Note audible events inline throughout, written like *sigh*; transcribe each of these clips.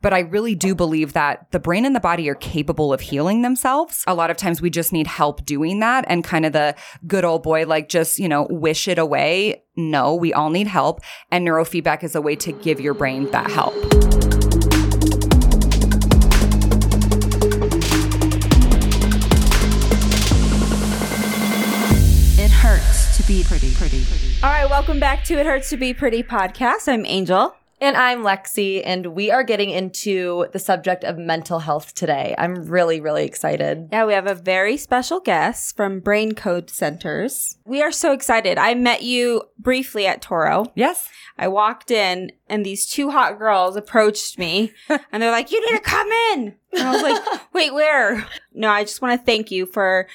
But I really do believe that the brain and the body are capable of healing themselves. A lot of times we just need help doing that and kind of the good old boy, like just, you know, wish it away. No, we all need help. And neurofeedback is a way to give your brain that help. It hurts to be pretty, pretty, pretty. All right, welcome back to It Hurts to Be Pretty podcast. I'm Angel. And I'm Lexi, and we are getting into the subject of mental health today. I'm really, really excited. Yeah, we have a very special guest from Brain Code Centers. We are so excited. I met you briefly at Toro. Yes. I walked in, and these two hot girls approached me, *laughs* and they're like, You need to come in. And I was like, *laughs* Wait, where? No, I just want to thank you for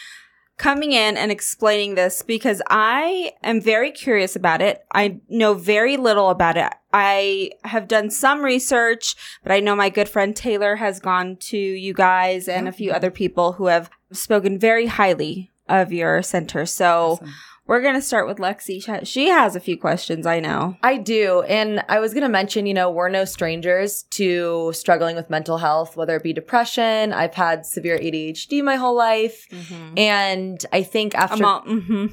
coming in and explaining this because I am very curious about it. I know very little about it. I have done some research, but I know my good friend Taylor has gone to you guys and a few mm-hmm. other people who have spoken very highly of your center. So we're going to start with Lexi. She- has a few questions, I know. I do. And I was going to mention, you know, we're no strangers to struggling with mental health, whether it be depression. I've had severe ADHD my whole life. And I think after. I'm all, mm-hmm.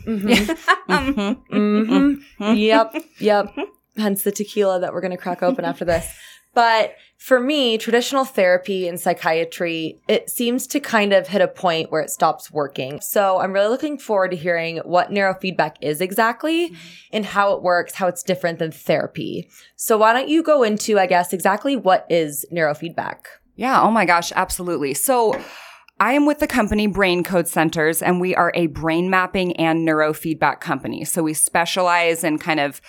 Mhm. *laughs* Yep. Yep. Hence the tequila that we're going to crack open after this. But for me, traditional therapy and psychiatry, it seems to kind of hit a point where it stops working. So I'm really looking forward to hearing what neurofeedback is exactly mm-hmm. and how it works, how it's different than therapy. So why don't you go into, I guess, exactly what is neurofeedback? Yeah. Oh my gosh. Absolutely. So, I am with the company Brain Code Centers, and we are a brain mapping and neurofeedback company. So, we specialize in kind of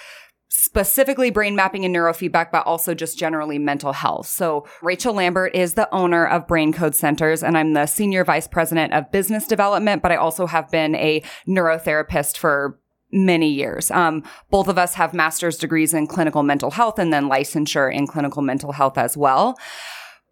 specifically brain mapping and neurofeedback, but also just generally mental health. So, Rachel Lambert is the owner of Brain Code Centers, and I'm the senior vice president of business development, but I also have been a neurotherapist for many years. Um, both of us have master's degrees in clinical mental health and then licensure in clinical mental health as well.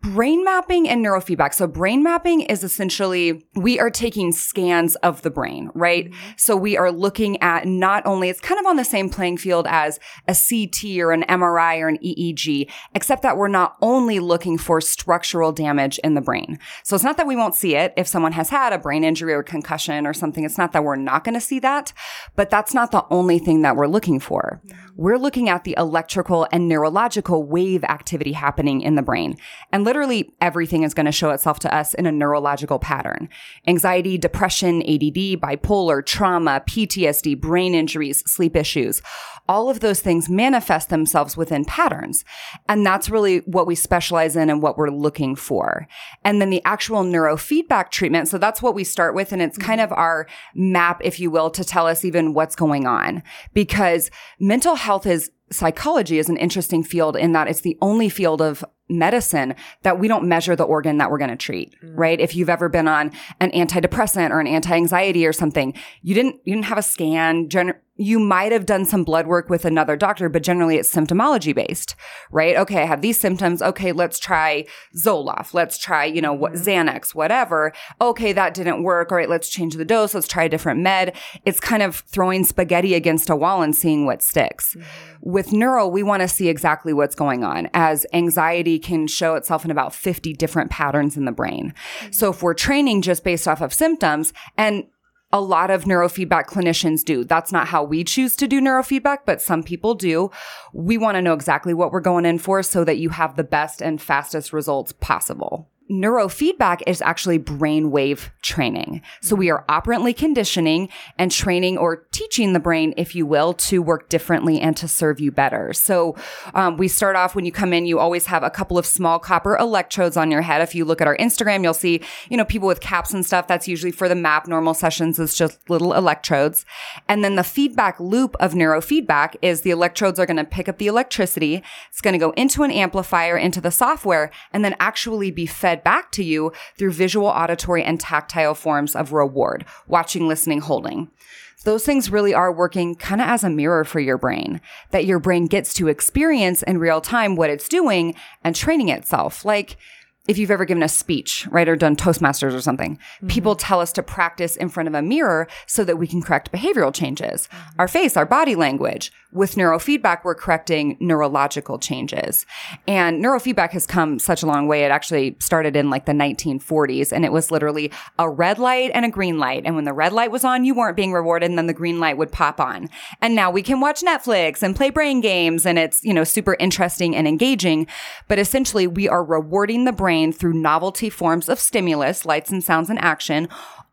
Brain mapping and neurofeedback. So brain mapping is essentially we are taking scans of the brain, right? Mm-hmm. So we are looking at not only it's kind of on the same playing field as a CT or an MRI or an EEG, except that we're not only looking for structural damage in the brain. So it's not that we won't see it if someone has had a brain injury or concussion or something. It's not that we're not going to see that, but that's not the only thing that we're looking for. Mm-hmm. We're looking at the electrical and neurological wave activity happening in the brain. And literally everything is going to show itself to us in a neurological pattern. Anxiety, depression, ADD, bipolar, trauma, PTSD, brain injuries, sleep issues. All of those things manifest themselves within patterns. And that's really what we specialize in and what we're looking for. And then the actual neurofeedback treatment. So that's what we start with. And it's mm-hmm. kind of our map, if you will, to tell us even what's going on because mental health is psychology is an interesting field in that it's the only field of medicine that we don't measure the organ that we're going to treat, mm. right? If you've ever been on an antidepressant or an anti-anxiety or something, you didn't you didn't have a scan. Gen- you might have done some blood work with another doctor, but generally it's symptomology based, right? Okay, I have these symptoms. Okay, let's try Zoloft. Let's try, you know, what mm-hmm. Xanax, whatever. Okay, that didn't work. All right, let's change the dose. Let's try a different med. It's kind of throwing spaghetti against a wall and seeing what sticks. Mm-hmm. With neuro, we want to see exactly what's going on as anxiety can show itself in about 50 different patterns in the brain. Mm-hmm. So if we're training just based off of symptoms and a lot of neurofeedback clinicians do. That's not how we choose to do neurofeedback, but some people do. We want to know exactly what we're going in for so that you have the best and fastest results possible. Neurofeedback is actually brainwave training. So we are operantly conditioning and training or teaching the brain, if you will, to work differently and to serve you better. So um, we start off when you come in, you always have a couple of small copper electrodes on your head. If you look at our Instagram, you'll see, you know, people with caps and stuff. That's usually for the map normal sessions. It's just little electrodes. And then the feedback loop of neurofeedback is the electrodes are going to pick up the electricity. It's going to go into an amplifier, into the software, and then actually be fed back to you through visual, auditory, and tactile forms of reward, watching, listening, holding. Those things really are working kind of as a mirror for your brain, that your brain gets to experience in real time what it's doing and training itself. Like, if you've ever given a speech, right, or done Toastmasters or something, mm-hmm. people tell us to practice in front of a mirror so that we can correct behavioral changes. Mm-hmm. Our face, our body language. With neurofeedback, we're correcting neurological changes. And neurofeedback has come such a long way. It actually started in like the 1940s and it was literally a red light and a green light. And when the red light was on, you weren't being rewarded and then the green light would pop on. And now we can watch Netflix and play brain games and it's, you know, super interesting and engaging. But essentially we are rewarding the brain through novelty forms of stimulus, lights and sounds and action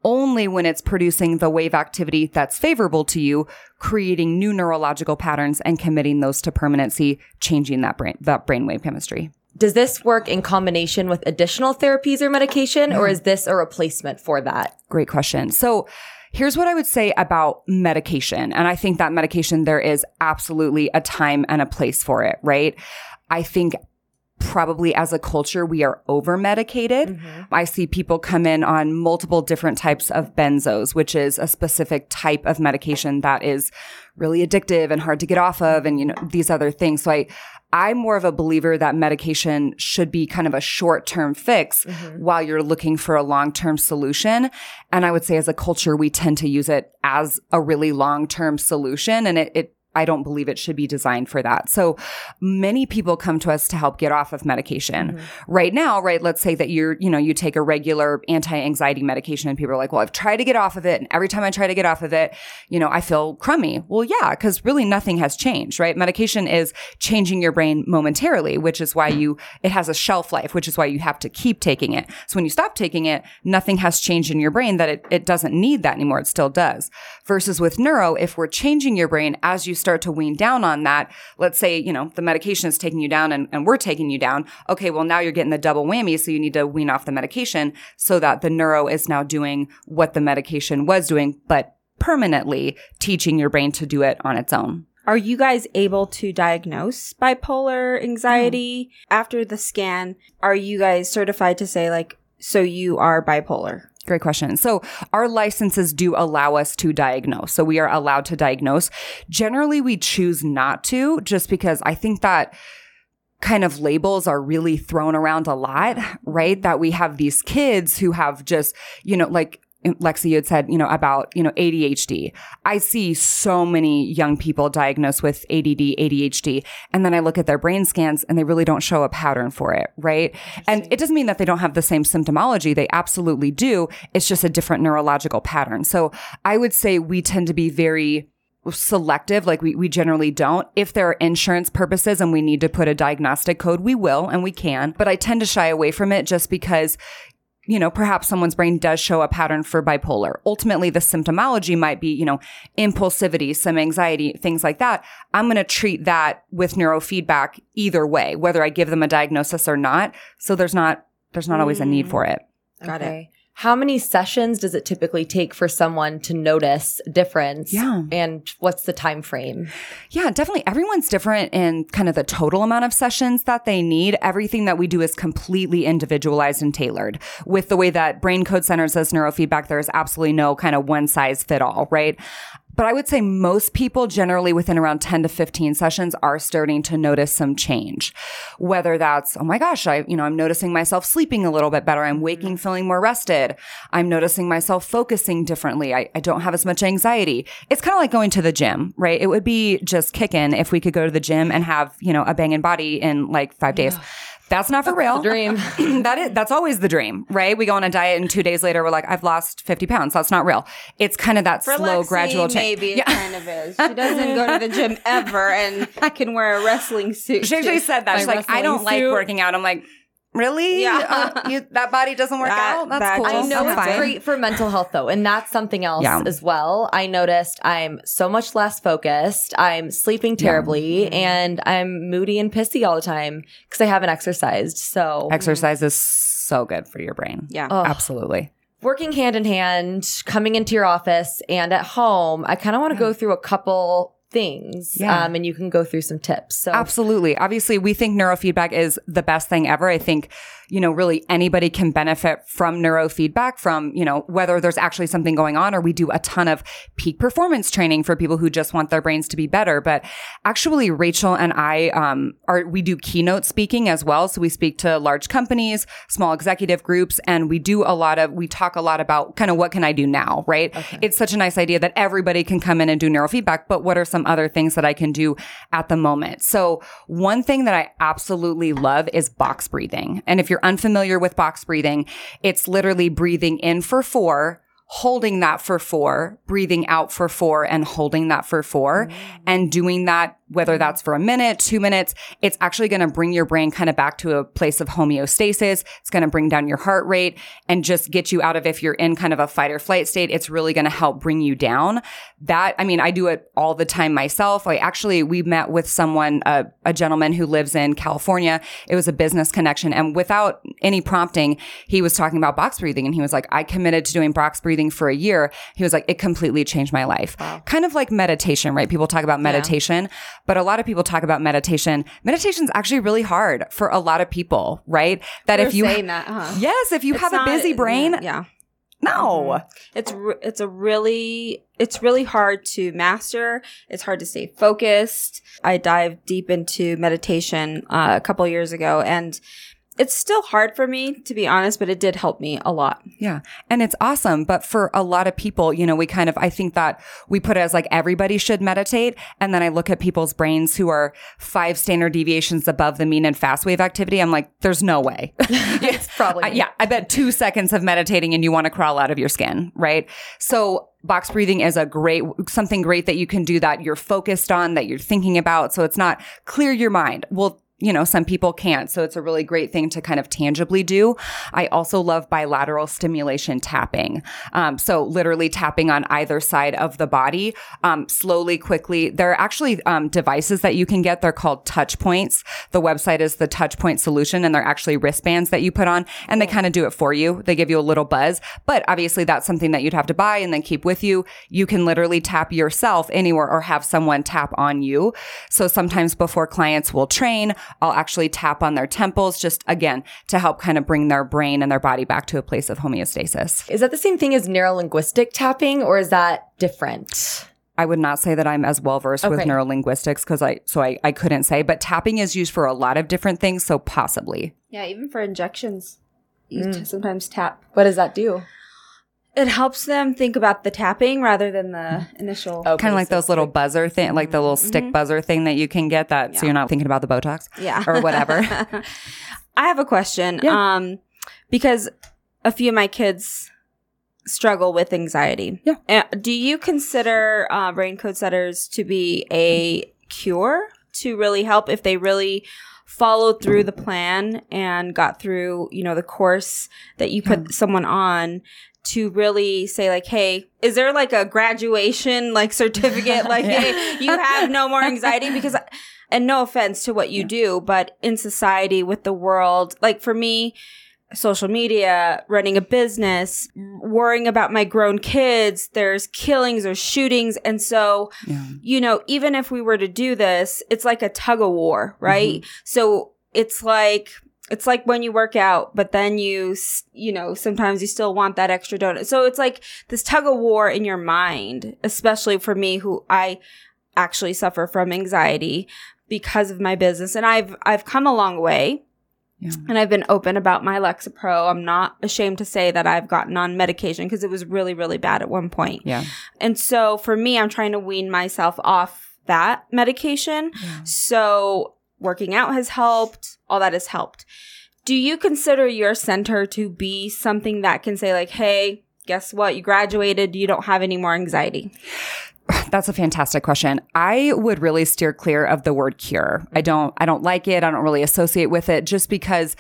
only when it's producing the wave activity that's favorable to you, creating new neurological patterns and committing those to permanency, changing that brain, that brainwave chemistry. Does this work in combination with additional therapies or medication, or is this a replacement for that? Great question. So, Here's what I would say about medication. And I think that medication, there is absolutely a time and a place for it, right? I think probably as a culture, we are over medicated. Mm-hmm. I see people come in on multiple different types of benzos, which is a specific type of medication that is really addictive and hard to get off of and, you know, these other things. So I, I'm more of a believer that medication should be kind of a short term fix mm-hmm. while you're looking for a long term solution. And I would say as a culture, we tend to use it as a really long term solution and it, it I don't believe it should be designed for that. So many people come to us to help get off of medication. Mm-hmm. Right now, right, let's say that you're, you know, you take a regular anti-anxiety medication and people are like, well, I've tried to get off of it. And every time I try to get off of it, you know, I feel crummy. Well, yeah, because really nothing has changed, right? Medication is changing your brain momentarily, which is why you, it has a shelf life, which is why you have to keep taking it. So when you stop taking it, nothing has changed in your brain that it, it doesn't need that anymore. It still does. Versus with neuro, if we're changing your brain as you start to wean down on that, let's say, you know, the medication is taking you down and, and we're taking you down. Okay, well, now you're getting the double whammy. So you need to wean off the medication so that the neuro is now doing what the medication was doing, but permanently teaching your brain to do it on its own. Are you guys able to diagnose bipolar anxiety mm. after the scan? Are you guys certified to say, like, so you are bipolar? Great question. So our licenses do allow us to diagnose. So we are allowed to diagnose. Generally, we choose not to just because I think that kind of labels are really thrown around a lot, right? That we have these kids who have just, you know, like Lexi you had said, you know, about, you know, ADHD. I see so many young people diagnosed with ADD, ADHD, and then I look at their brain scans and they really don't show a pattern for it, right? And it doesn't mean that they don't have the same symptomology. They absolutely do. It's just a different neurological pattern. So I would say we tend to be very selective like we, we generally don't if there are insurance purposes and we need to put a diagnostic code we will and we can but i tend to shy away from it just because you know, perhaps someone's brain does show a pattern for bipolar. Ultimately, the symptomology might be, you know, impulsivity, some anxiety, things like that. I'm going to treat that with neurofeedback either way, whether I give them a diagnosis or not. So there's not, there's not always a need mm. for it. Got it. How many sessions does it typically take for someone to notice difference? Yeah. And what's the time frame? Yeah, definitely. Everyone's different in kind of the total amount of sessions that they need. Everything that we do is completely individualized and tailored. With the way that Brain Code Center does neurofeedback, there is absolutely no kind of one size fit all, right? But I would say most people generally within around 10 to 15 sessions are starting to notice some change. Whether that's, oh my gosh, I, you know, I'm noticing myself sleeping a little bit better. I'm mm-hmm. waking feeling more rested. I'm noticing myself focusing differently. I, I don't have as much anxiety. It's kind of like going to the gym, right? It would be just kicking if we could go to the gym and have, you know, a banging body in like five days. That's not for real. dream. *clears throat* that is that's always the dream, right? We go on a diet and two days later we're like, I've lost 50 pounds. That's not real. It's kind of that For slow, Lexi, gradual change. Maybe it kind of is. She doesn't go to the gym *laughs* ever and I can wear a wrestling suit. She actually said that. My She's like, I don't wrestling like working out. I'm like, really? Yeah. Uh, you, that body doesn't work That- out? That's that cool. I know That's it's fine. great for mental health though, and that's something else Yeah. as well. I noticed I'm so much less focused. I'm sleeping terribly, and I'm moody and pissy all the time because I haven't exercised. So Exercise is so good for your brain. Yeah. Ugh. Absolutely. working hand in hand, coming into your office and at home, I kind of want to go through a couple things. Yeah. Um, and you can go through some tips. So Absolutely. Obviously, we think neurofeedback is the best thing ever. I think, you know, really anybody can benefit from neurofeedback from, you know, whether there's actually something going on or we do a ton of peak performance training for people who just want their brains to be better. But actually, Rachel and I, um, are, we do keynote speaking as well. So we speak to large companies, small executive groups, and we do a lot of, we talk a lot about kind of what can I do now, right? It's such a nice idea that everybody can come in and do neurofeedback, but what are some other things that I can do at the moment? So one thing that I absolutely love is box breathing. And if you're unfamiliar with box breathing, it's literally breathing in for four, holding that for four, breathing out for four and holding that for four mm. and doing that, whether that's for a minute, two minutes, it's actually going to bring your brain kind of back to a place of homeostasis. It's going to bring down your heart rate and just get you out of, if you're in kind of a fight or flight state, it's really going to help bring you down. That, I mean, I do it all the time myself. I actually, we met with someone, uh, a gentleman who lives in California. It was a business connection. And without any prompting, he was talking about box breathing and he was like, I committed to doing box breathing for a year. He was like, it completely changed my life. Kind of like meditation, right? People talk about meditation, but a lot of people talk about meditation. Meditation's actually really hard for a lot of people, right? That We're if you, that, huh? yes, if you It's have a busy brain, yeah. no. It's re- it's a really it's really hard to master. It's hard to stay focused. I dived deep into meditation uh, a couple years ago, and it's still hard for me to be honest, but it did help me a lot. Yeah. And it's awesome. But for a lot of people, you know, we kind of, I think that we put it as like everybody should meditate. And then I look at people's brains who are five standard deviations above the mean in fast wave activity. I'm like, there's no way. *laughs* *laughs* it's probably Uh, yeah, I bet two seconds of meditating and you want to crawl out of your skin, right? So box breathing is a great, something great that you can do that you're focused on, that you're thinking about. So it's not clear your mind. Well, you know, some people can't. So it's a really great thing to kind of tangibly do. I also love bilateral stimulation tapping. Um, so literally tapping on either side of the body, um, slowly, quickly. There are actually um, devices that you can get. They're called touch points. The website is the touch point solution and they're actually wristbands that you put on and they kind of do it for you. They give you a little buzz, but obviously that's something that you'd have to buy and then keep with you. You can literally tap yourself anywhere or have someone tap on you. So sometimes before clients will train, I'll actually tap on their temples just again to help kind of bring their brain and their body back to a place of homeostasis. Is that the same thing as neurolinguistic tapping or is that different? I would not say that I'm as well versed with Okay. neurolinguistics because I so I, I couldn't say, but tapping is used for a lot of different things, so possibly. Yeah, even for injections, you mm. t- sometimes tap. What does that do? It helps them think about the tapping rather than the initial. Okay, kind of like those little buzzer thing, like the little stick buzzer thing that you can get that so you're not thinking about the Botox Yeah. or whatever. *laughs* I have a question. Yeah. Um, because a few of my kids struggle with anxiety. Yeah. Uh, do you consider uh, Brain Code Centers to be a cure to really help if they really followed through the plan and got through, you know, the course that you put someone on? To really say like, hey, is there like a graduation like certificate? *laughs* Like, hey, you have no more anxiety because and no offense to what you do, but in society with the world, like for me, social media, running a business, mm. worrying about my grown kids, there's killings or shootings. And so, Yeah. you know, even if we were to do this, it's like a tug of war, right? Mm-hmm. So it's like, it's like when you work out, but then you, you know, sometimes you still want that extra donut. So it's like this tug of war in your mind, especially for me who I actually suffer from anxiety because of my business. And I've, I've come a long way. Yeah. And I've been open about my Lexapro. I'm not ashamed to say that I've gotten on medication because it was really, really bad at one point. Yeah. And so for me, I'm trying to wean myself off that medication. So working out has helped. All that has helped. Do you consider your center to be something that can say like, Hey, guess what? You graduated. You don't have any more anxiety. *sighs* That's a fantastic question. I would really steer clear of the word cure. I don't I don't like it. I don't really associate with it just because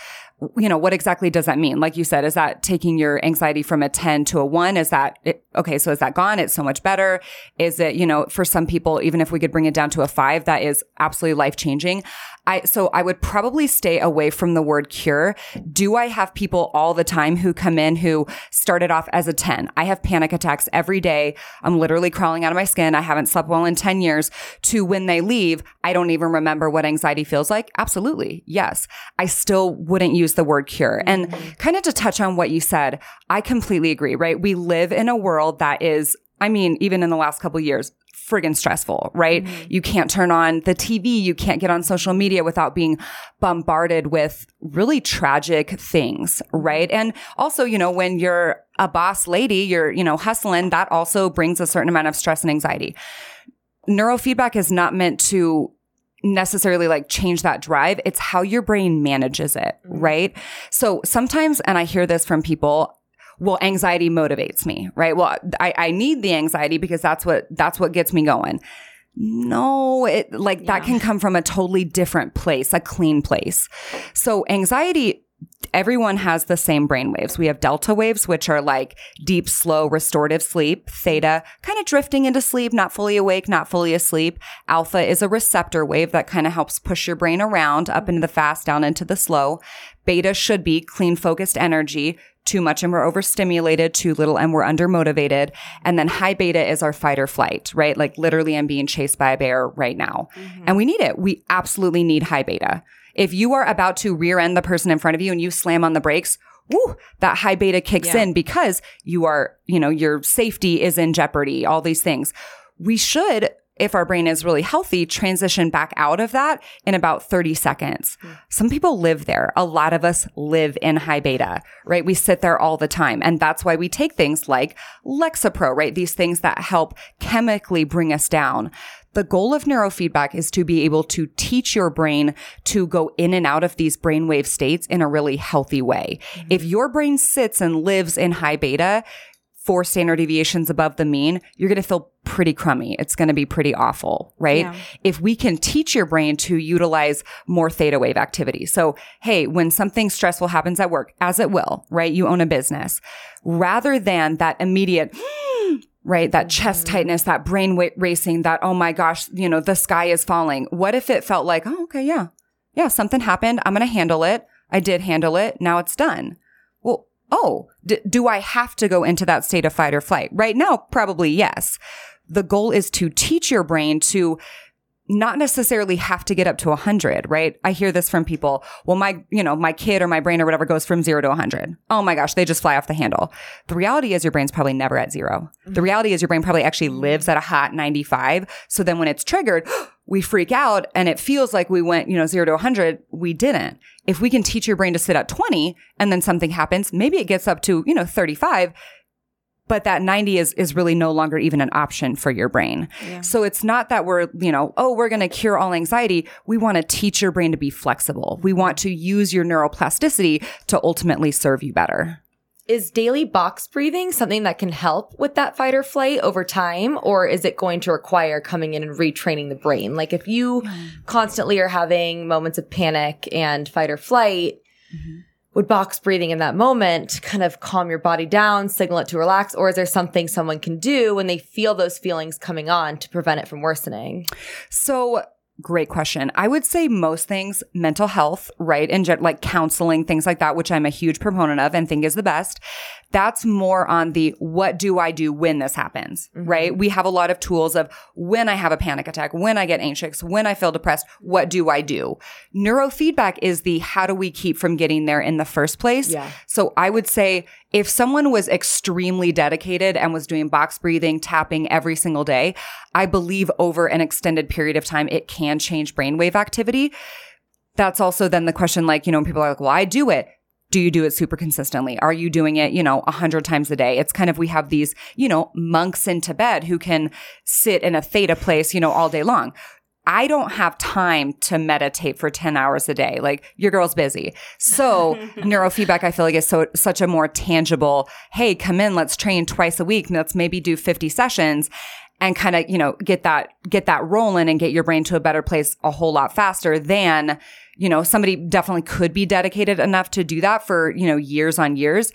you know, what exactly does that mean? Like you said, is that taking your anxiety from a 10 to a 1? Is that okay, so is that gone? It's so much better. Is it, you know, for some people, even if we could bring it down to a five, that is absolutely life changing. I, so I would probably stay away from the word cure. Do I have people all the time who come in who started off as a 10? I have panic attacks every day. I'm literally crawling out of my skin. I haven't slept well in 10 years to when they leave. I don't even remember what anxiety feels like. Absolutely. Yes. I still wouldn't use the word cure. And mm-hmm. kind of to touch on what you said, I completely agree, right? We live in a world that is I mean, even in the last couple years, friggin' stressful, right? Mm-hmm. You can't turn on the TV. You can't get on social media without being bombarded with really tragic things, right? And also, you know, when you're a boss lady, you're, you know, hustling, that also brings a certain amount of stress and anxiety. Neurofeedback is not meant to necessarily like change that drive. It's how your brain manages it, right? So sometimes, and I hear this from people, well, anxiety motivates me, right? Well, I, I need the anxiety because that's what, that's what gets me going. No, it like that can come from a totally different place, a clean place. So anxiety, everyone has the same brain waves. We have delta waves, which are like deep, slow, restorative sleep. Theta, kind of drifting into sleep, not fully awake, not fully asleep. Alpha is a receptor wave that kind of helps push your brain around up into the fast, down into the slow. Beta should be clean, focused energy. Too much and we're overstimulated, too little and we're undermotivated. And then high beta is our fight or flight, right? Like literally I'm being chased by a bear right now. Mm-hmm. And we need it. We absolutely need high beta. If you are about to rear end the person in front of you and you slam on the brakes, woo, that high beta kicks in because you are, you know, your safety is in jeopardy, all these things. We should, if our brain is really healthy, transition back out of that in about 30 seconds. Hmm. Some people live there. A lot of us live in high beta, right? We sit there all the time. And that's why we take things like Lexapro, right? These things that help chemically bring us down. The goal of neurofeedback is to be able to teach your brain to go in and out of these brainwave states in a really healthy way. Hmm. If your brain sits and lives in high beta, four standard deviations above the mean, you're going to feel pretty crummy. It's going to be pretty awful, right? Yeah. If we can teach your brain to utilize more theta wave activity. So, hey, when something stressful happens at work, as it will, right? You own a business rather than that immediate, *gasps* right? That chest mm-hmm. tightness, that brain wa- racing, that, oh my gosh, you know, the sky is falling. What if it felt like, oh, okay, yeah, yeah, something happened. I'm going to handle it. I did handle it. Now it's done. Well, oh, d- do I have to go into that state of fight or flight? Right now, probably yes. The goal is to teach your brain to not necessarily have to get up to 100, right? I hear this from people. Well, my, you know, my kid or my brain or whatever goes from zero to 100. Oh my gosh, they just fly off the handle. The reality is your brain's probably never at 0 The mm-hmm. reality is your brain probably actually lives at a hot 95. So then when it's triggered, *gasps* we freak out and it feels like we went, you know, zero to 100. We didn't. If we can teach your brain to sit at 20 and then something happens, maybe it gets up to, you know, 35 but that 90 is is really no longer even an option for your brain. So it's not that we're, you know, oh, we're going to cure all anxiety. We want to teach your brain to be flexible. We want to use your neuroplasticity to ultimately serve you better. Is daily box breathing something that can help with that fight or flight over time? Or is it going to require coming in and retraining the brain? Like if you mm. constantly are having moments of panic and fight or flight, mm-hmm. Would box breathing in that moment kind of calm your body down, signal it to relax? Or is there something someone can do when they feel those feelings coming on to prevent it from worsening? So great question. I would say most things, mental health, right? And like counseling, things like that, which I'm a huge proponent of and think is the best. That's more on the what do I do when this happens, mm-hmm. right? We have a lot of tools of when I have a panic attack, when I get anxious, when I feel depressed, what do I do? Neurofeedback is the how do we keep from getting there in the first place? Yeah. So I would say if someone was extremely dedicated and was doing box breathing, tapping every single day, I believe over an extended period of time, it can change brainwave activity. That's also then the question like, you know, people are like, well, I do it. Do you do it super consistently? Are you doing it, you know, a hundred times a day? It's kind of, we have these, you know, monks in Tibet who can sit in a theta place, you know, all day long. I don't have time to meditate for 10 hours a day. Like your girl's busy. So *laughs* neurofeedback, I feel like is so, such a more tangible, Hey, come in, let's train twice a week. Let's maybe do 50 sessions and kind of, you know, get that, get that rolling and get your brain to a better place a whole lot faster than, you know, somebody definitely could be dedicated enough to do that for, you know, years on years.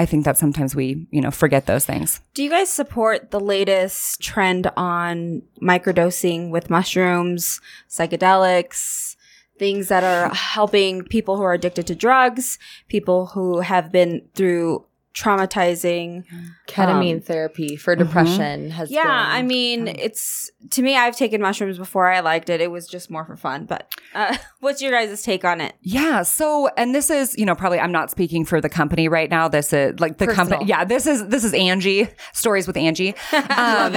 I think that sometimes we, you know, forget those things. Do you guys support the latest trend on microdosing with mushrooms, psychedelics, things that are helping people who are addicted to drugs, people who have been through traumatizing Ketamine Um, therapy for depression has Yeah, been, I mean, it's to me. I've taken mushrooms before. I liked it. It was just more for fun. But uh, *laughs* what's your guys' take on it? Yeah. So, and this is, you know, probably I'm not speaking for the company right now. This is like the company. Yeah. This is, this is Angie stories with Angie. *laughs* Um,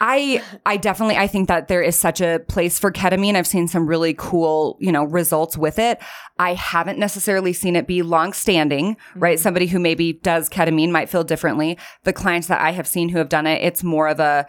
I, I definitely, I think that there is such a place for ketamine. I've seen some really cool, you know, results with it. I haven't necessarily seen it be long standing, right? Somebody who maybe does ketamine might feel differently. The clients that I have seen who have done it, it's more of a,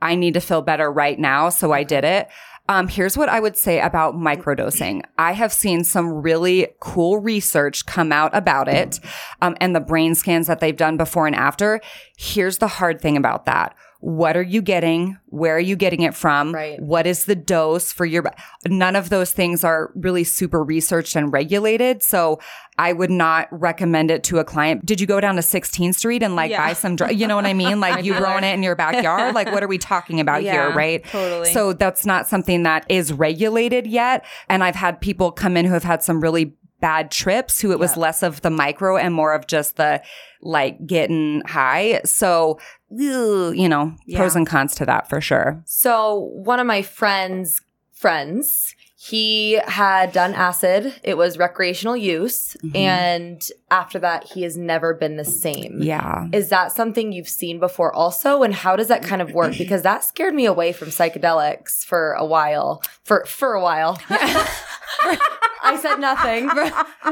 I need to feel better right now. So I did it. Um, here's what I would say about microdosing. I have seen some really cool research come out about it, um, and the brain scans that they've done before and after. Here's the hard thing about that. What are you getting? Where are you getting it from? Right. What is the dose for your, none of those things are really super researched and regulated. So I would not recommend it to a client. Did you go down to 16th Street and like Yeah. buy some, dr- you know what I mean? Like *laughs* you growing it in your backyard? Like what are we talking about here? Right. totally. So that's not something that is regulated yet. And I've had people come in who have had some really bad trips who it was less of the micro and more of just the like getting high. So, you know, pros and cons to that for sure. So one of my friends' friends, he had done acid. It was recreational use, Mm-hmm. and after that, he has never been the same. Yeah. Is that something you've seen before also? And how does that kind of work? Because that scared me away from psychedelics for a while. For for a while. *laughs* *laughs* I said nothing. *laughs*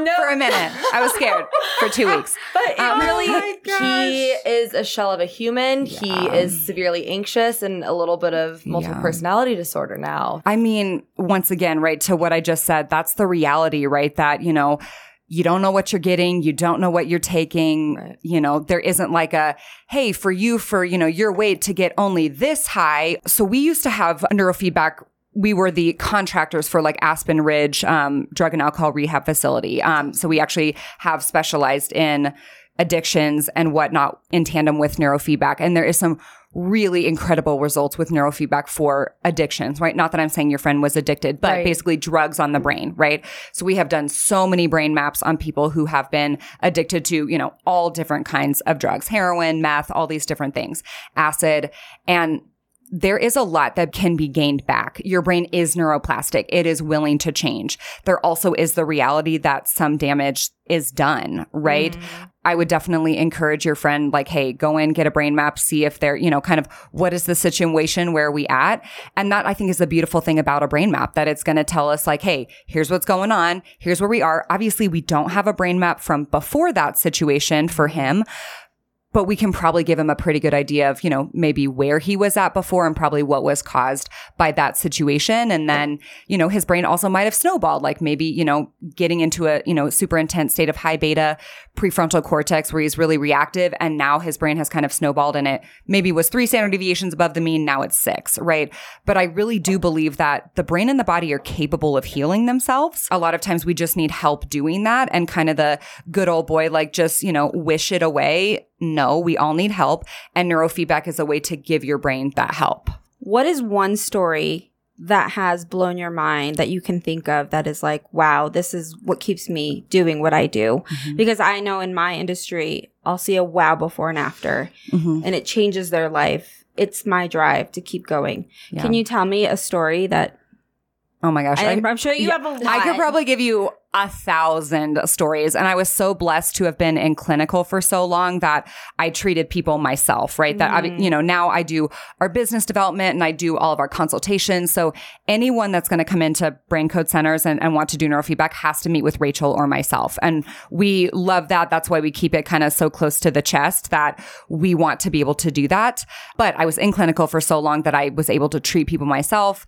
no. For a minute. I was scared for two weeks. But it Um, really, my he is a shell of a human. He is severely anxious and a little bit of multiple Yeah. personality disorder now. I mean, once again, right to what I just said, that's the reality, right? That, you know, you don't know what you're getting. You don't know what you're taking. Right. You know, there isn't like a, hey, for you, for, you know, your weight to get only this high. So we used to have neurofeedback. We were the contractors for like Aspen Ridge um, drug and alcohol rehab facility. Um, so we actually have specialized in addictions and whatnot in tandem with neurofeedback. And there is some really incredible results with neurofeedback for addictions, right? Not that I'm saying your friend was addicted, but Right. basically drugs on the brain, right? So we have done so many brain maps on people who have been addicted to, you know, all different kinds of drugs, heroin, meth, all these different things, acid. And there is a lot that can be gained back. Your brain is neuroplastic. It is willing to change. There also is the reality that some damage is done, right? Mm. I would definitely encourage your friend, like, hey, go in, get a brain map, see if they're, you know, kind of what is the situation, where are we at? And that I think is the beautiful thing about a brain map that it's going to tell us, like, hey, here's what's going on. Here's where we are. Obviously, we don't have a brain map from before that situation for him but we can probably give him a pretty good idea of, you know, maybe where he was at before and probably what was caused by that situation. And then, you know, his brain also might have snowballed, like maybe, you know, getting into a, you know, super intense state of high beta prefrontal cortex where he's really reactive. And now his brain has kind of snowballed and it maybe was three standard deviations above the mean. Now it's six, right? But I really do believe that the brain and the body are capable of healing themselves. A lot of times we just need help doing that and kind of the good old boy, like just, you know, wish it away. No, we all need help. And neurofeedback is a way to give your brain that help. What is one story that has blown your mind that you can think of that is like, wow, this is what keeps me doing what I do? Mm-hmm. Because I know in my industry, I'll see a wow before and after, Mm-hmm. and it changes their life. It's my drive to keep going. Yeah. Can you tell me a story that Oh my gosh. I, I- am sure you yeah, have a lot. I could probably give you a thousand stories. And I was so blessed to have been in clinical for so long that I treated people myself, right? That, I, mm. you know, now I do our business development and I do all of our consultations. So anyone that's going to come into brain code centers and, and want to do neurofeedback has to meet with Rachel or myself. And we love that. That's why we keep it kind of so close to the chest that we want to be able to do that. But I was in clinical for so long that I was able to treat people myself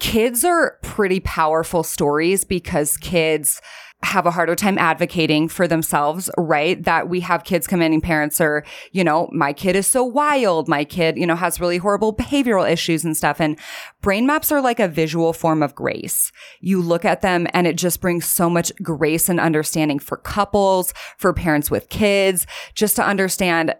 kids are pretty powerful stories because kids have a harder time advocating for themselves, right? That we have kids come in and parents are, you know, my kid is so wild. My kid, you know, has really horrible behavioral issues and stuff. And brain maps are like a visual form of grace. You look at them and it just brings so much grace and understanding for couples, for parents with kids, just to understand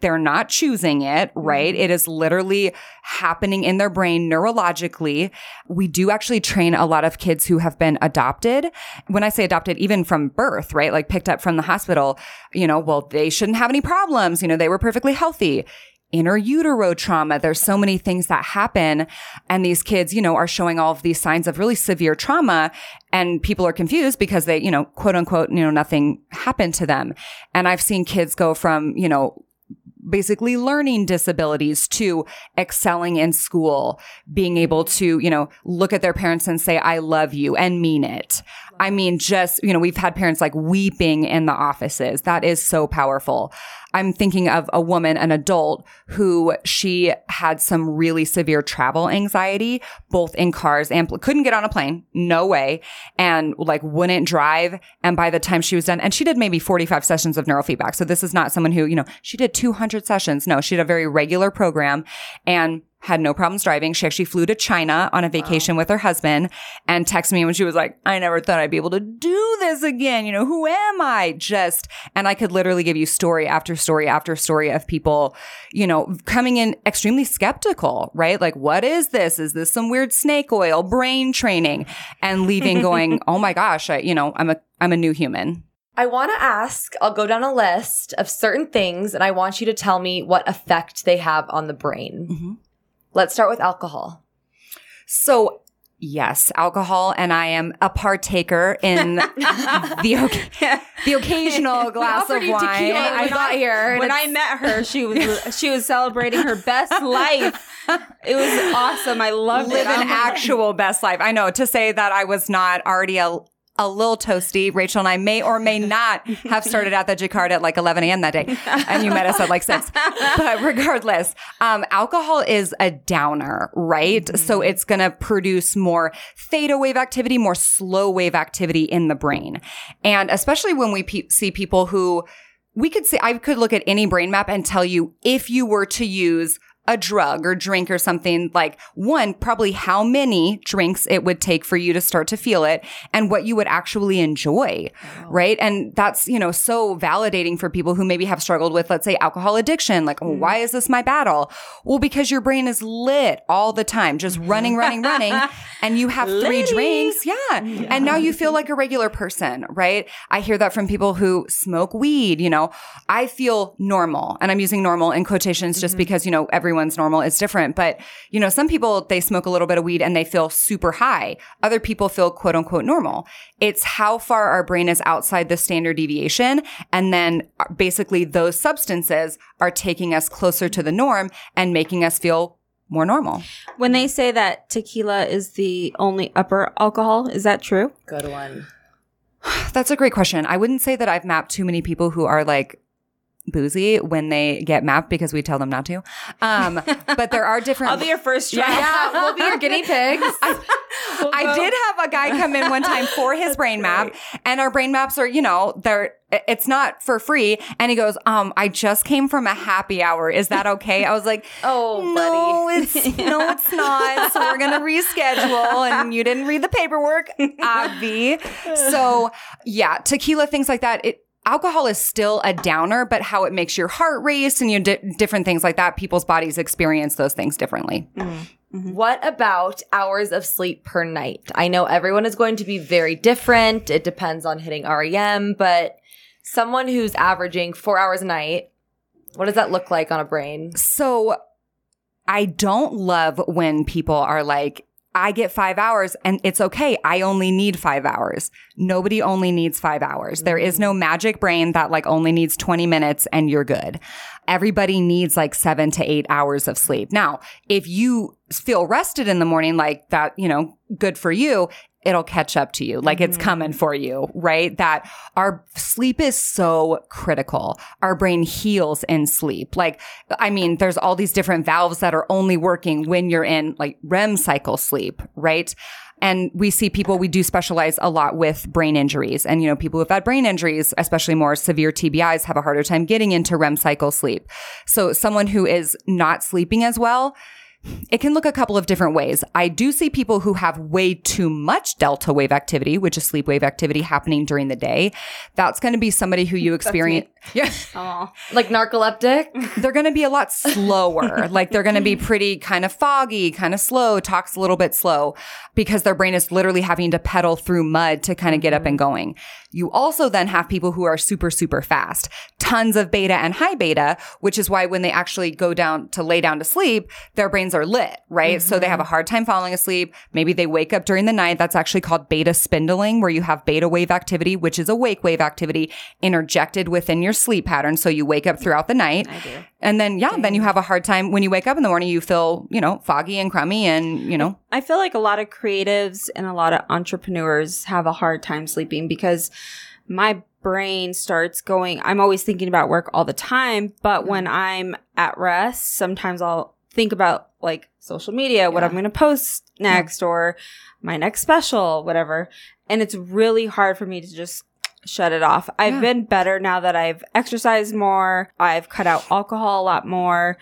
they're not choosing it, right? Mm-hmm. It is literally happening in their brain neurologically. We do actually train a lot of kids who have been adopted. When I say adopted, even from birth, right? Like picked up from the hospital, you know, well, they shouldn't have any problems. You know, they were perfectly healthy inner utero trauma. There's so many things that happen. And these kids, you know, are showing all of these signs of really severe trauma. And people are confused because they, you know, quote unquote, you know, nothing happened to them. And I've seen kids go from, you know, basically learning disabilities to excelling in school, being able to, you know, look at their parents and say, I love you and mean it. I mean, just, you know, we've had parents like weeping in the offices. That is so powerful. I'm thinking of a woman, an adult who she had some really severe travel anxiety, both in cars and couldn't get on a plane. No way. And like wouldn't drive. And by the time she was done, and she did maybe 45 sessions of neurofeedback. So this is not someone who, you know, she did 200 sessions. No, she had a very regular program and had no problems driving. She actually flew to China on a vacation wow. with her husband and texted me when she was like, I never thought I'd be able to do this again. You know, who am I? Just, and I could literally give you story after story after story of people, you know, coming in extremely skeptical, right? Like, what is this? Is this some weird snake oil brain training? And leaving going, *laughs* oh my gosh, I, you know, I'm a, I'm a new human. I want to ask, I'll go down a list of certain things and I want you to tell me what effect they have on the brain. Mm-hmm. Let's start with alcohol. So, yes, alcohol, and I am a partaker in *laughs* the the occasional *laughs* glass of wine. I got here. When I met her, she was *laughs* she was celebrating her best life. It was awesome. I loved Live it. an actual best life. I know to say that I was not already a a little toasty. Rachel and I may or may *laughs* not have started at the Jacquard at like 11 a.m. that day. And you met us at like six. But *laughs* regardless, um, alcohol is a downer, right? Mm-hmm. So it's going to produce more theta wave activity, more slow wave activity in the brain. And especially when we pe- see people who we could say, I could look at any brain map and tell you if you were to use a drug or drink or something like one, probably how many drinks it would take for you to start to feel it and what you would actually enjoy. Wow. Right. And that's, you know, so validating for people who maybe have struggled with, let's say, alcohol addiction. Like, oh, why is this my battle? Well, because your brain is lit all the time, just *laughs* running, running, running. And you have three drinks. Yeah. yeah. And now you feel like a regular person. Right. I hear that from people who smoke weed. You know, I feel normal and I'm using normal in quotations just mm-hmm. because, you know, everyone everyone's normal is different. But, you know, some people, they smoke a little bit of weed and they feel super high. Other people feel quote unquote normal. It's how far our brain is outside the standard deviation. And then uh, basically those substances are taking us closer to the norm and making us feel more normal. When they say that tequila is the only upper alcohol, is that true? Good one. *sighs* That's a great question. I wouldn't say that I've mapped too many people who are like boozy when they get mapped because we tell them not to. Um, but there are different. *laughs* I'll be your first try. Yeah, we'll be your guinea pigs. *laughs* I, we'll *laughs* I did have a guy come in one time for his brain map, and our brain maps are, you know, they're it's not for free. And he goes, um, I just came from a happy hour. Is that okay? I was like, Oh, no, buddy. it's no, it's not. So we're gonna reschedule. And you didn't read the paperwork, Abby. So yeah, tequila, things like that. It alcohol is still a downer, but how it makes your heart race and you different things like that, people's bodies experience those things differently. Mm-hmm. Mm-hmm. What about hours of sleep per night? I know everyone is going to be very different. It depends on hitting REM, but someone who's averaging four hours a night, what does that look like on a brain? So I don't love when people are like, I get five hours and it's okay. I only need five hours. Nobody only needs five hours. There is no magic brain that like only needs 20 minutes and you're good. Everybody needs like seven to eight hours of sleep. Now, if you feel rested in the morning, like that, you know, good for you. It'll catch up to you. Like it's mm-hmm. coming for you, right? That our sleep is so critical. Our brain heals in sleep. Like, I mean, there's all these different valves that are only working when you're in like REM cycle sleep, right? And we see people, we do specialize a lot with brain injuries. And, you know, people who've had brain injuries, especially more severe TBIs, have a harder time getting into REM cycle sleep. So someone who is not sleeping as well, it can look a couple of different ways. I do see people who have way too much delta wave activity, which is sleep wave activity happening during the day. That's going to be somebody who you *laughs* experience. Yeah. *laughs* Like narcoleptic? *laughs* They're going to be a lot slower. like they're going to be pretty kind of foggy, kind of slow, talks a little bit slow because their brain is literally having to pedal through mud to kind of get up and going. You also then have people who are super, super fast, tons of beta and high beta, which is why when they actually go down to lay down to sleep, their brains are lit, right? So they have a mm-hmm. hard time falling asleep. Maybe they wake up during the night. That's actually called beta spindling, where you have beta wave activity, which is a wake wave activity interjected within your sleep pattern. So you wake up throughout the night. I do. And then, yeah, then you have a hard time when you wake up in the morning, you feel, you know, foggy and crummy and, you know, I feel like a lot of creatives and a lot of entrepreneurs have a hard time sleeping because my brain starts going. I'm always thinking about work all the time, but mm-hmm. when I'm at rest, sometimes I'll think about like social media, what I'm going to post next or my next special, whatever. And it's really hard for me to just shut it off. I've Yeah. been better now that I've exercised more. I've cut out alcohol a lot more.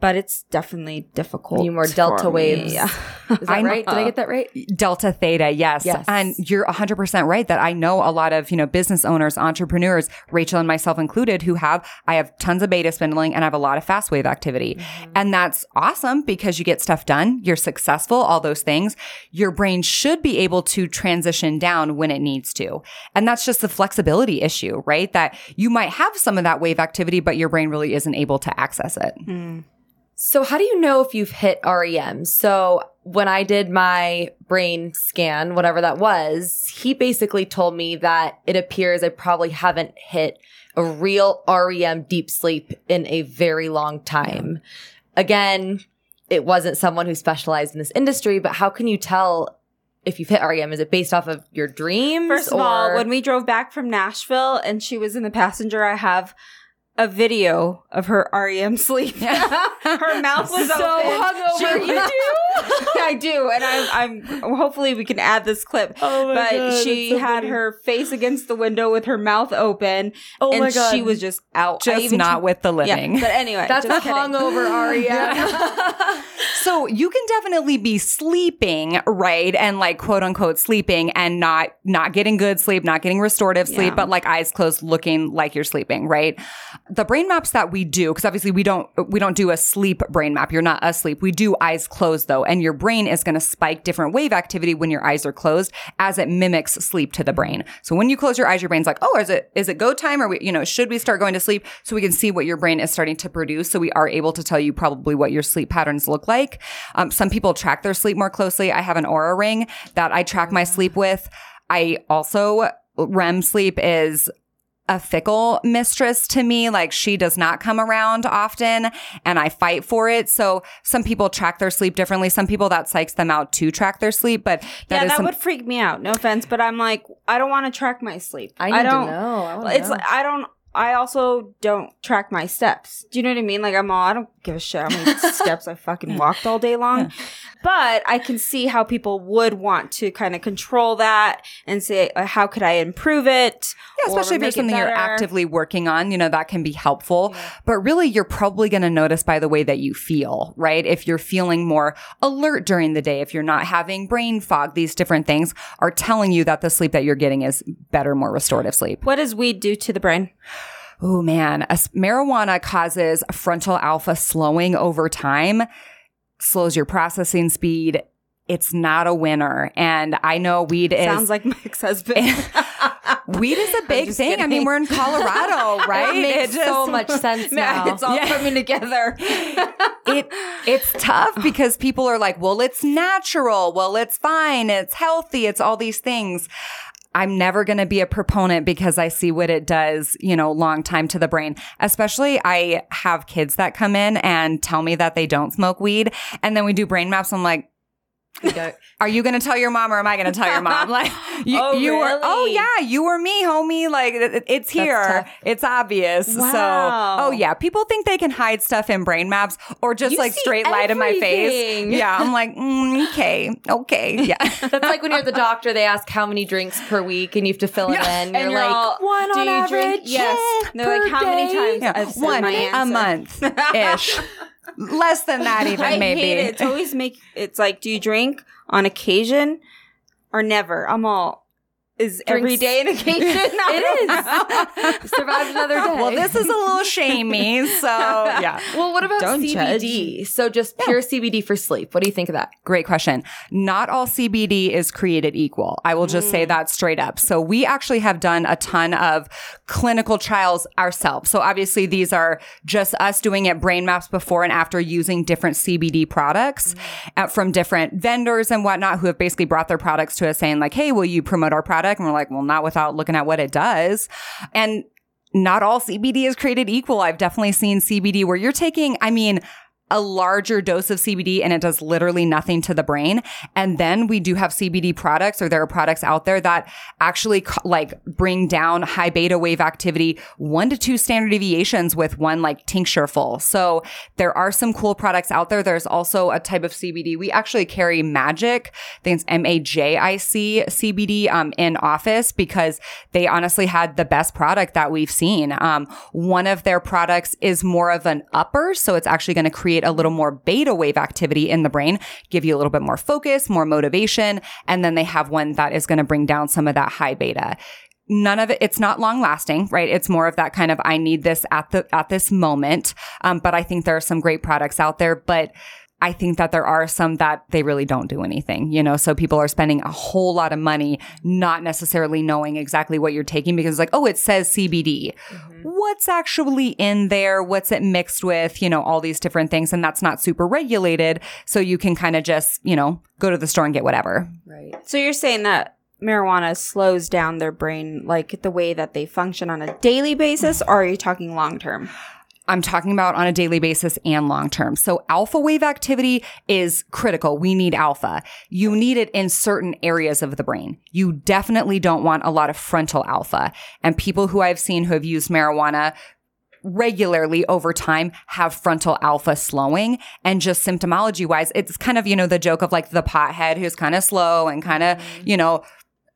But it's definitely difficult. You more delta for me. waves. Yeah. *laughs* Is that I know- right? Did I get that right? Delta Theta, yes. Yes. And you're 100% right that I know a lot of, you know, business owners, entrepreneurs, Rachel and myself included, who have, I have tons of beta spindling and I have a lot of fast wave activity. Mm-hmm. And that's awesome because you get stuff done, you're successful, all those things. Your brain should be able to transition down when it needs to. And that's just the flexibility issue, right? That you might have some of that wave activity, but your brain really isn't able to access it. Mm. So, how do you know if you've hit REM? So, when I did my brain scan, whatever that was, he basically told me that it appears I probably haven't hit a real REM deep sleep in a very long time. Again, it wasn't someone who specialized in this industry, but how can you tell if you've hit REM? Is it based off of your dreams? First of all, when we drove back from Nashville and she was in the passenger, I have a video of her REM sleep. *laughs* her mouth was So open. hungover, She- you *laughs* I do, and I'm. I'm. Hopefully, we can add this clip. Oh my but God, she so had funny. her face against the window with her mouth open. Oh and my God. she was just out. Just even not tr- with the Yeah, living. but anyway, that's a kidding. hungover REM. *laughs* So you can definitely be sleeping, right? And like quote unquote sleeping and not not getting good sleep, not getting restorative sleep, Yeah. but like eyes closed looking like you're sleeping, right? The brain maps that we do, because obviously we don't we don't do a sleep brain map. You're not asleep. We do eyes closed though, and your brain is going to spike different wave activity when your eyes are closed as it mimics sleep to the brain. So when you close your eyes, your brain's like, oh, is it is it go time? Or we, you know, should we start going to sleep? So we can see what your brain is starting to produce. So we are able to tell you probably what your sleep patterns look like. Um, some people track their sleep more closely. I have an Oura ring that I track my sleep with. I also REM sleep is a fickle mistress to me. Like she does not come around often and I fight for it. So some people track their sleep differently. Some people that psychs them out to track their sleep, but yeah, is that some- would freak me out. No offense, but I'm like, I don't want to track my sleep. I need don't. know. I wanna It's know. like I don't. I also don't track my steps. Do you know what I mean? Like I'm all. I don't give a shit how many *laughs* steps I fucking walked all day long. But I can see how people would want to kind of control that and say, uh, how could I improve it? Yeah, especially if make there's it something you're actively working on, you know, that can be helpful. But really, you're probably going to notice by the way that you feel, right? If you're feeling more alert during the day, if you're not having brain fog, these different things are telling you that the sleep that you're getting is better, more restorative sleep. What does weed do to the brain? Oh man, As- marijuana causes frontal alpha slowing over time, slows your processing speed. It's not a winner. And I know weed is Sounds like my ex-husband. *laughs* weed is a big thing. I mean, we're in Colorado, *laughs* right? It makes just- so much sense *laughs* now. it's all Yeah. coming together. it it's tough because people are like, well, it's natural. Well, it's fine. It's healthy. It's all these things. I'm never going to be a proponent because I see what it does, you know, long time to the brain. Especially I have kids that come in and tell me that they don't smoke weed. And then we do brain maps. I'm like, Are you going to tell your mom or am I going to tell your mom? Like, *laughs* you, Oh, you were, oh yeah, you or me, homie. Like, it- it- it's here. It's obvious. Wow. So, oh yeah, people think they can hide stuff in brain maps or just You like straight lie to my face. Yeah. I'm *laughs* like, mm, okay, okay. Yeah. *laughs* That's like when you're at the doctor, they ask how many drinks per week and you have to fill it in. You're, And you're like, all, one on average. drink? Yes. And they're like, how many times? yeah. One a month ish. Less than that, *laughs* even I maybe. hate it. It's always make. It's like, do you drink on occasion or never? I'm all. Is every Drinks- day an occasion? *laughs* It is. *laughs* Survived another *laughs* day. Well, this is a little shamey. So, yeah. Well, what about Don't CBD? So just pure CBD for sleep. What do you think of that? Great question. Not all CBD is created equal. I will just say that straight up. So we actually have done a ton of clinical trials ourselves. So obviously these are just us doing it brain maps before and after using different CBD products uh, from different vendors and whatnot who have basically brought their products to us saying like, Hey, will you promote our product? And we're like, well, not without looking at what it does. And not all CBD is created equal. I've definitely seen CBD where you're taking, I mean, a larger dose of CBD and it does literally nothing to the brain. And then we do have CBD products or there are products out there that actually co- like bring down high beta wave activity one to two standard deviations with one like tincture full. So there are some cool products out there. There's also a type of CBD. We actually carry Magic. I think it's M-A-J-I-C CBD um, in office because they honestly had the best product that we've seen. Um, one of their products is more of an upper. So it's actually going to create a little more beta wave activity in the brain, give you a little bit more focus, more motivation. And then they have one that is going to bring down some of that high beta none of it it's not long lasting right it's more of that kind of i need this at the at this moment um, but i think there are some great products out there but I think that there are some that they really don't do anything, you know, so people are spending a whole lot of money not necessarily knowing exactly what you're taking because it's like, oh, it says CBD. Mm-hmm. What's actually in there? What's it mixed with? You know, all these different things. And that's not super regulated. So you can kind of just, you know, go to the store and get whatever. Right. So you're saying that marijuana slows down their brain, like the way that they function on a daily basis, or are you talking long term? I'm talking about on a daily basis and long term. So alpha wave activity is critical. We need alpha. You need it in certain areas of the brain. You definitely don't want a lot of frontal alpha. And people who I've seen who have used marijuana regularly over time have frontal alpha slowing and just symptomology wise it's kind of you know the joke of like the pothead who's kind of slow and kind of mm-hmm. you know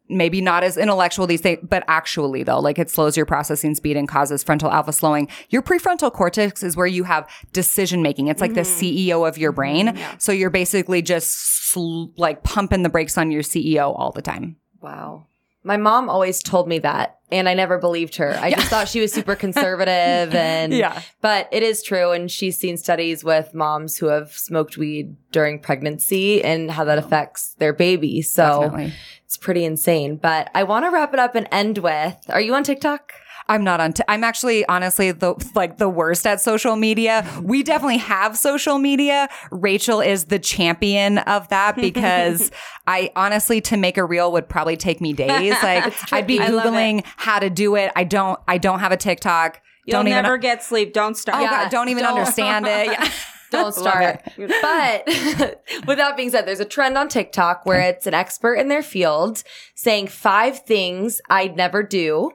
maybe not as intellectual these things, but actually though, like it slows your processing speed and causes frontal alpha slowing. Your prefrontal cortex is where you have decision making. It's like the mm-hmm. CEO of your mm-hmm. brain. So you're basically just sl- like pumping the brakes on your CEO all the time. Wow. My mom always told me that, and I never believed her. I just thought she was super *laughs* conservative, and Yeah. But it is true, and she's seen studies with moms who have smoked weed during pregnancy and how that affects their baby. So Definitely. it's pretty insane. But I want to wrap it up and end with: Are you on TikTok? I'm not on. T- I'm actually honestly the like the worst at social media. We definitely have social media. Rachel is the champion of that because *laughs* I honestly to make a reel would probably take me days. *laughs* Like I'd be I love it. googling how to do it. I don't. I don't have a TikTok. You'll don't even. never get sleep. Don't start. oh Yeah, God, don't even don't. understand it. *laughs* Yeah. Don't start. but with that being said, there's a trend on TikTok where it's an expert in their field saying five things I'd never do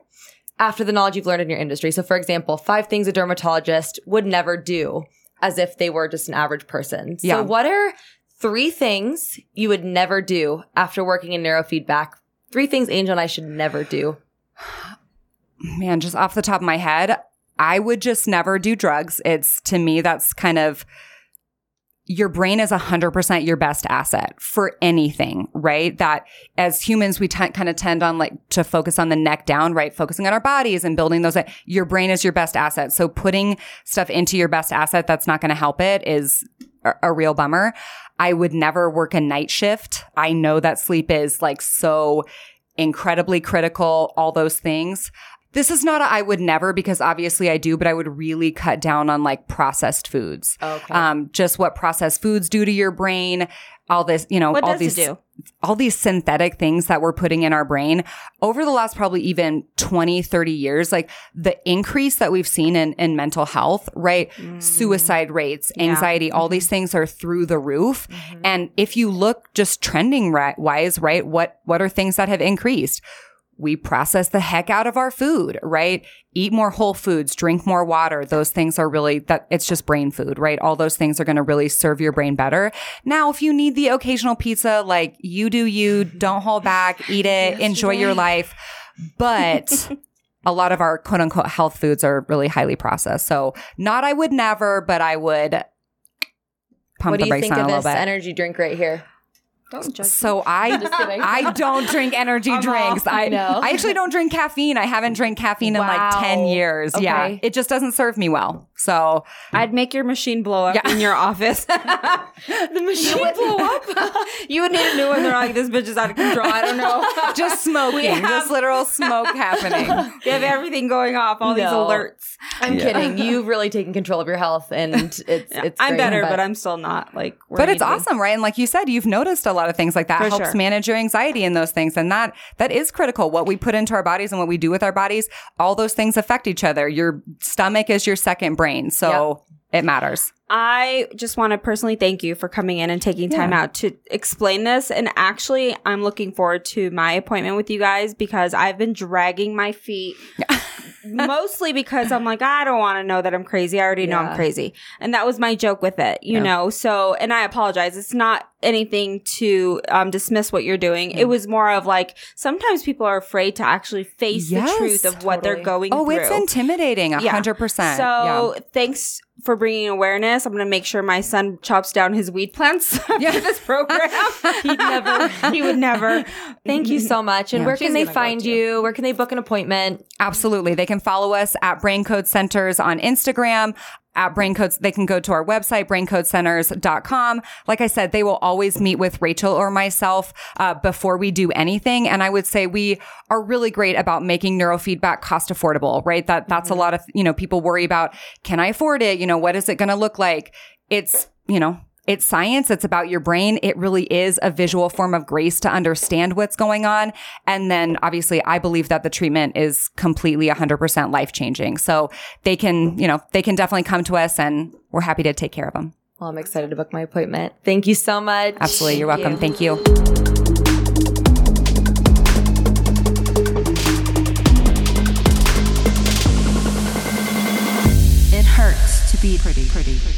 after the knowledge you've learned in your industry. So, for example, five things a dermatologist would never do as if they were just an average person. So, Yeah. what are three things you would never do after working in neurofeedback? Three things Angel and I should never do. *sighs* man, just off the top of my head, I would just never do drugs. It's to me, that's kind of your brain is 100% your best asset for anything, right? That as humans, we t- kind of tend on like to focus on the neck down, right? Focusing on our bodies and building those. Your brain is your best asset. So putting stuff into your best asset that's not going to help it is a, a real bummer. I would never work a night shift. I know that sleep is like so incredibly critical, all those things. This is not a I would never because obviously I do, but I would really cut down on like processed foods. Okay. Um, just what processed foods do to your brain, all this, you know, What all these do? all these synthetic things that we're putting in our brain over the last probably even 20, 30 years, like the increase that we've seen in, in mental health, right? Mm. Suicide rates, anxiety, all mm-hmm. these things are through the roof. Mm-hmm. And if you look just trending ri- wise, right? What, what are things that have increased? We process the heck out of our food, right? Eat more whole foods, drink more water. Those things are really that it's just brain food, right? All those things are going to really serve your brain better. Now, if you need the occasional pizza, like you do you, don't hold back, eat it, enjoy your life. But a lot of our quote unquote health foods are really highly processed. So not I would never, but I would pump what the do you brakes think a of little this bit. energy drink right here? Don't judge. So I. *laughs* I don't drink energy *laughs* I'm drinks. off. I No. I actually don't drink caffeine. I haven't drank caffeine in like 10 years. Yeah. It just doesn't serve me well. So I'd make your machine blow up Yeah. in your office. *laughs* The machine would blow up. *laughs* you would need a new one. They're like, this bitch is out of control. I don't know. *laughs* just smoking, have- just literal smoke happening. You have everything going off, all these alerts. I'm kidding. You've really taken control of your health, and it's it's. I'm great, better, but, I'm still not like. But it's awesome, right? And like you said, you've noticed a lot of things like that For helps sure. manage your anxiety and those things. And that that is critical. What we put into our bodies and what we do with our bodies, all those things affect each other. Your stomach is your second brain. So it matters. I just want to personally thank you for coming in and taking time out to explain this. And actually, I'm looking forward to my appointment with you guys because I've been dragging my feet. *laughs* Mostly because I'm like, I don't want to know that I'm crazy. I already know I'm crazy. And that was my joke with it, you know? So, and I apologize. It's not anything to um, dismiss what you're doing. It was more of like, sometimes people are afraid to actually face Yes, the truth of what they're totally. going Oh, through. it's intimidating. A hundred percent. So Yeah. thanks for bringing awareness. I'm going to make sure my son chops down his weed plants *laughs* Yeah. after this program. *laughs* He'd never. he would never. Thank you so much. And where She's can they find you? Where can they book an appointment? Absolutely. They can follow us at Brain Code Centers on Instagram. At Brain Codes, they can go to our website, braincodecenters.com. Like I said, they will always meet with Rachel or myself uh, before we do anything. And I would say we are really great about making neurofeedback cost affordable, right? That that's a lot of, you know, people worry about, can I afford it? You know, what is it going to look like? It's, you know, it's science. It's about your brain. It really is a visual form of grace to understand what's going on. And then obviously I believe that the treatment is completely 100% life changing. So they can, you know, they can definitely come to us and we're happy to take care of them. Well, I'm excited to book my appointment. Thank you so much. Absolutely. You're welcome. Thank you. It hurts to be pretty, pretty, pretty.